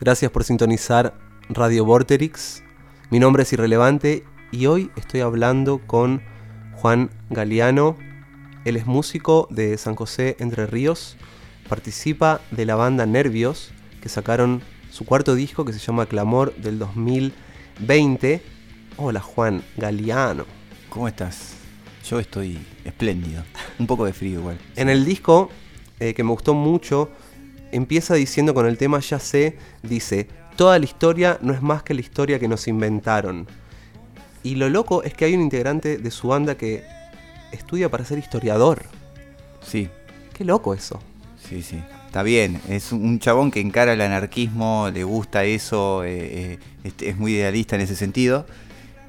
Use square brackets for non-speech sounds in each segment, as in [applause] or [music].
Gracias por sintonizar Radio Vorterix. Mi nombre es Irrelevante y hoy estoy hablando con Juan Galeano. Él es músico de San José Entre Ríos. Participa de la banda Nervios, que sacaron su cuarto disco que se llama Clamor del 2020. Hola Juan Galeano. ¿Cómo estás? Yo estoy espléndido. Un poco de frío igual. En el disco, eh, que me gustó mucho, empieza diciendo con el tema Ya sé, dice, toda la historia no es más que la historia que nos inventaron. Y lo loco es que hay un integrante de su banda que estudia para ser historiador. Sí. Qué loco eso. Sí, sí. Está bien, es un chabón que encara el anarquismo, le gusta eso, eh, eh, es muy idealista en ese sentido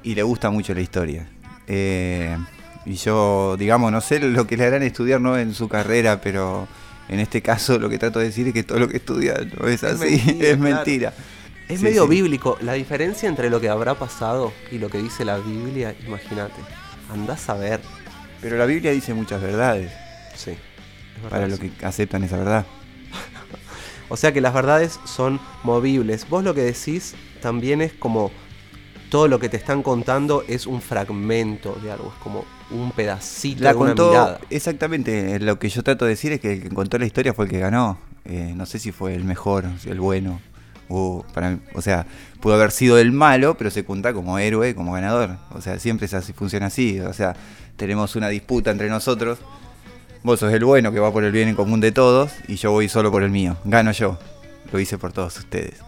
y le gusta mucho la historia. Eh, y yo, digamos, no sé lo que le harán estudiar ¿no? en su carrera, pero en este caso lo que trato de decir es que todo lo que estudia no es así, es mentira. Es, medio bíblico. La diferencia entre lo que habrá pasado y lo que dice la Biblia, imagínate. Andás a ver. Pero la Biblia dice muchas verdades. Sí. Para los que aceptan esa verdad. [laughs] o sea que las verdades son movibles. Vos lo que decís también es como todo lo que te están contando es un fragmento de algo, es como un pedacito de una mirada. Exactamente, lo que yo trato de decir es que el que contó la historia fue el que ganó. Eh, no sé si fue el mejor, el bueno. O, para, o sea, pudo haber sido el malo, pero se cuenta como héroe, como ganador. O sea, siempre es así, funciona así. O sea, tenemos una disputa entre nosotros. Vos sos el bueno que va por el bien en común de todos y yo voy solo por el mío. Gano yo. Lo hice por todos ustedes.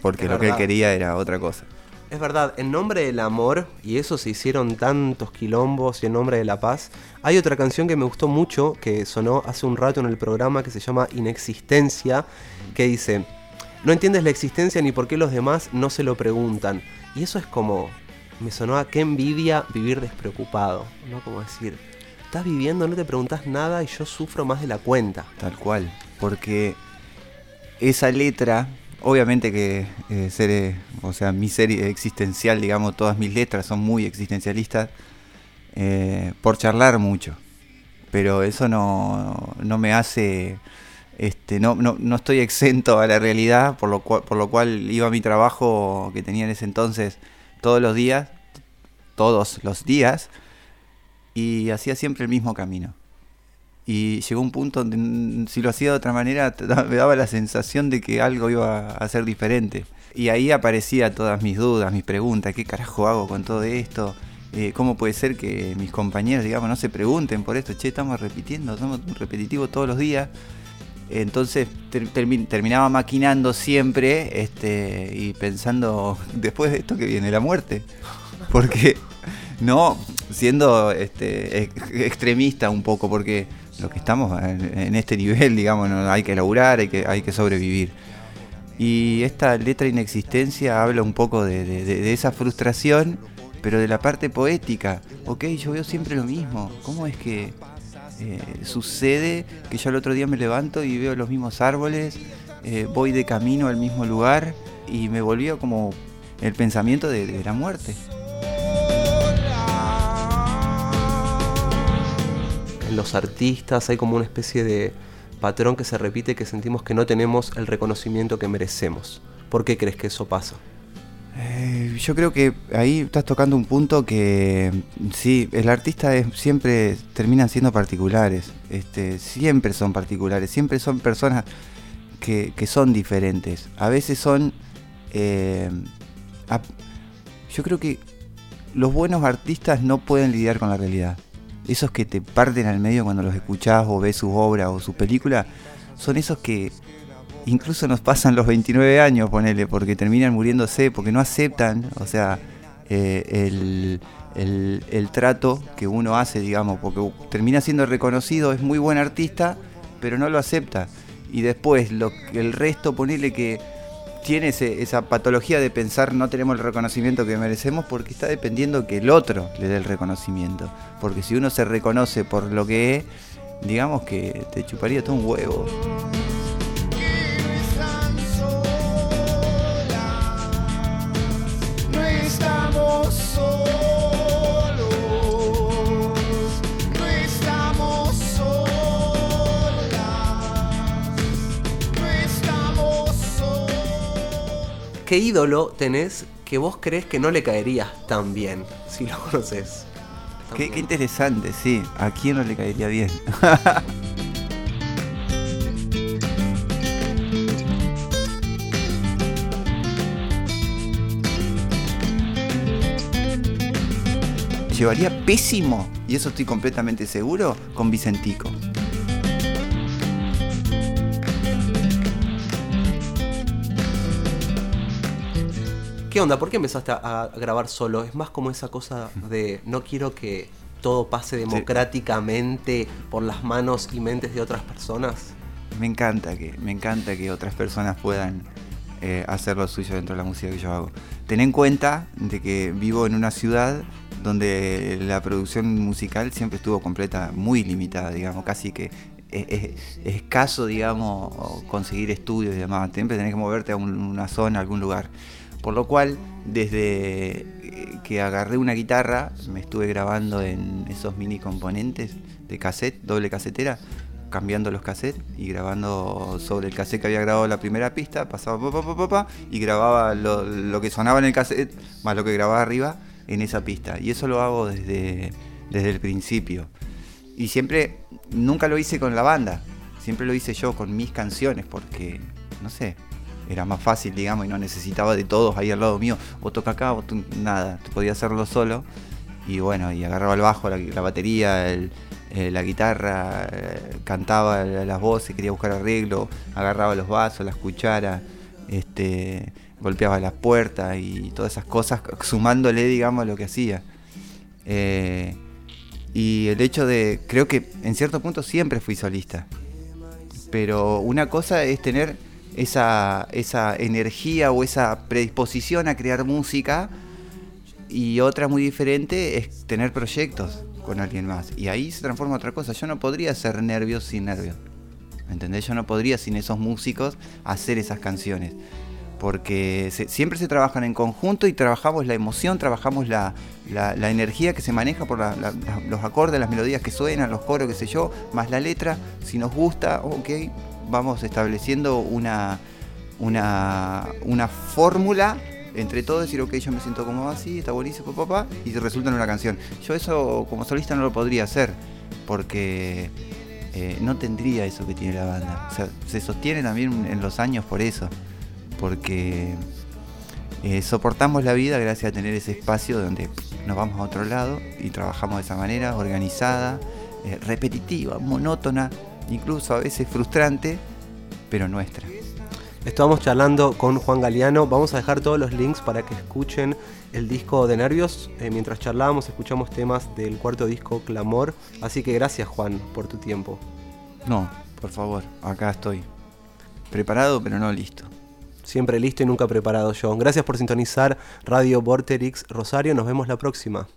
Porque lo que él quería era otra cosa. Es verdad, en nombre del amor, y eso se hicieron tantos quilombos y en nombre de la paz, hay otra canción que me gustó mucho, que sonó hace un rato en el programa, que se llama Inexistencia, que dice, no entiendes la existencia ni por qué los demás no se lo preguntan. Y eso es como, me sonó a qué envidia vivir despreocupado, ¿no? Como decir, estás viviendo, no te preguntas nada y yo sufro más de la cuenta. Tal cual, porque esa letra Obviamente que eh, ser, o sea, mi serie existencial, digamos, todas mis letras son muy existencialistas eh, por charlar mucho. Pero eso no, no me hace, este, no, no, no, estoy exento a la realidad, por lo, cual, por lo cual iba a mi trabajo que tenía en ese entonces todos los días, todos los días, y hacía siempre el mismo camino y llegó un punto donde si lo hacía de otra manera me daba la sensación de que algo iba a ser diferente. Y ahí aparecían todas mis dudas, mis preguntas, ¿qué carajo hago con todo esto? Eh, ¿Cómo puede ser que mis compañeros, digamos, no se pregunten por esto? Che, estamos repitiendo, estamos repetitivos todos los días. Entonces terminaba maquinando siempre este, y pensando, [laughs] después de esto que viene la muerte. Porque, no, siendo este, extremista un poco, porque lo que estamos en, este nivel, digamos, hay que laburar, hay que, hay que sobrevivir. Y esta letra inexistencia habla un poco de, esa frustración, pero de la parte poética. Ok, yo veo siempre lo mismo. ¿Cómo es que eh, sucede que yo el otro día me levanto y veo los mismos árboles, eh, voy de camino al mismo lugar y me volvió como el pensamiento de la muerte? Los artistas, hay como una especie de patrón que se repite que sentimos que no tenemos el reconocimiento que merecemos. ¿Por qué crees que eso pasa? Eh, yo creo que ahí estás tocando un punto que sí, el artista siempre terminan siendo particulares, este, siempre son particulares, siempre son personas que, son diferentes. A veces son, eh, yo creo que los buenos artistas no pueden lidiar con la realidad esos que te parten al medio cuando los escuchás o ves sus obras o sus películas, son esos que incluso nos pasan los 29 años, ponele, porque terminan muriéndose, porque no aceptan, o sea, eh, el, trato que uno hace, digamos, porque termina siendo reconocido, es muy buen artista, pero no lo acepta. Y después lo, el resto, ponele que tiene esa patología de pensar no tenemos el reconocimiento que merecemos porque está dependiendo que el otro le dé el reconocimiento. Porque si uno se reconoce por lo que es, digamos que te chuparía todo un huevo. ¿Qué ídolo tenés que vos crees que no le caerías tan bien si lo conoces? Qué, qué interesante, sí. ¿A quién no le caería bien? [laughs] llevaría pésimo, y eso estoy completamente seguro, con Vicentico. ¿Qué onda? ¿Por qué empezaste a grabar solo? Es más como esa cosa de no quiero que todo pase democráticamente por las manos y mentes de otras personas. Me encanta que, me encanta que otras personas puedan eh, hacer lo suyo dentro de la música que yo hago. Ten en cuenta de que vivo en una ciudad donde la producción musical siempre estuvo completa, muy limitada, digamos, casi que es, escaso, digamos, conseguir estudios y demás. Siempre tenés que moverte a una zona, a algún lugar. Por lo cual, desde eh, que agarré una guitarra, me estuve grabando en esos mini componentes de cassette, doble casetera, cambiando los cassettes y grabando sobre el cassette que había grabado la primera pista, pasaba pa, y grababa lo, que sonaba en el cassette más lo que grababa arriba en esa pista. Y eso lo hago desde, desde el principio. Y siempre, nunca lo hice con la banda, siempre lo hice yo con mis canciones porque, no sé, era más fácil, digamos, y no necesitaba de todos ahí al lado mío, o toca acá, o nada, podía hacerlo solo. Y bueno, y agarraba el bajo, la, batería, eh, la guitarra, eh, cantaba las voces, quería buscar arreglo, agarraba los vasos, las cucharas, este, golpeaba las puertas y todas esas cosas, sumándole, digamos, lo que hacía. Eh, y el hecho de, creo que en cierto punto siempre fui solista. Pero una cosa es tener esa, esa energía o esa predisposición a crear música y otra muy diferente es tener proyectos con alguien más. Y ahí se transforma otra cosa. Yo no podría ser nervios sin nervios. ¿Me entendés? Yo no podría sin esos músicos hacer esas canciones. Porque siempre se trabajan en conjunto y trabajamos la emoción, trabajamos la, la, energía que se maneja por los acordes, las melodías que suenan, los coros, qué sé yo, más la letra. Si nos gusta, ok, vamos estableciendo una, una, una fórmula entre todos, decir, ok, yo me siento como así, está buenísimo, papá, y resulta en una canción. Yo eso como solista no lo podría hacer, porque eh, no tendría eso que tiene la banda. O sea, se sostiene también en los años por eso, porque eh, soportamos la vida gracias a tener ese espacio donde nos vamos a otro lado y trabajamos de esa manera, organizada, eh, repetitiva, monótona, incluso a veces frustrante, pero nuestra. Estamos charlando con Juan Galeano. Vamos a dejar todos los links para que escuchen el disco de Nervios. Eh, mientras charlábamos, escuchamos temas del cuarto disco Clamor. Así que gracias, Juan, por tu tiempo. No, por favor, acá estoy. Preparado, pero no listo. Siempre listo y nunca preparado, John. Gracias por sintonizar Radio Vorterix Rosario. Nos vemos la próxima.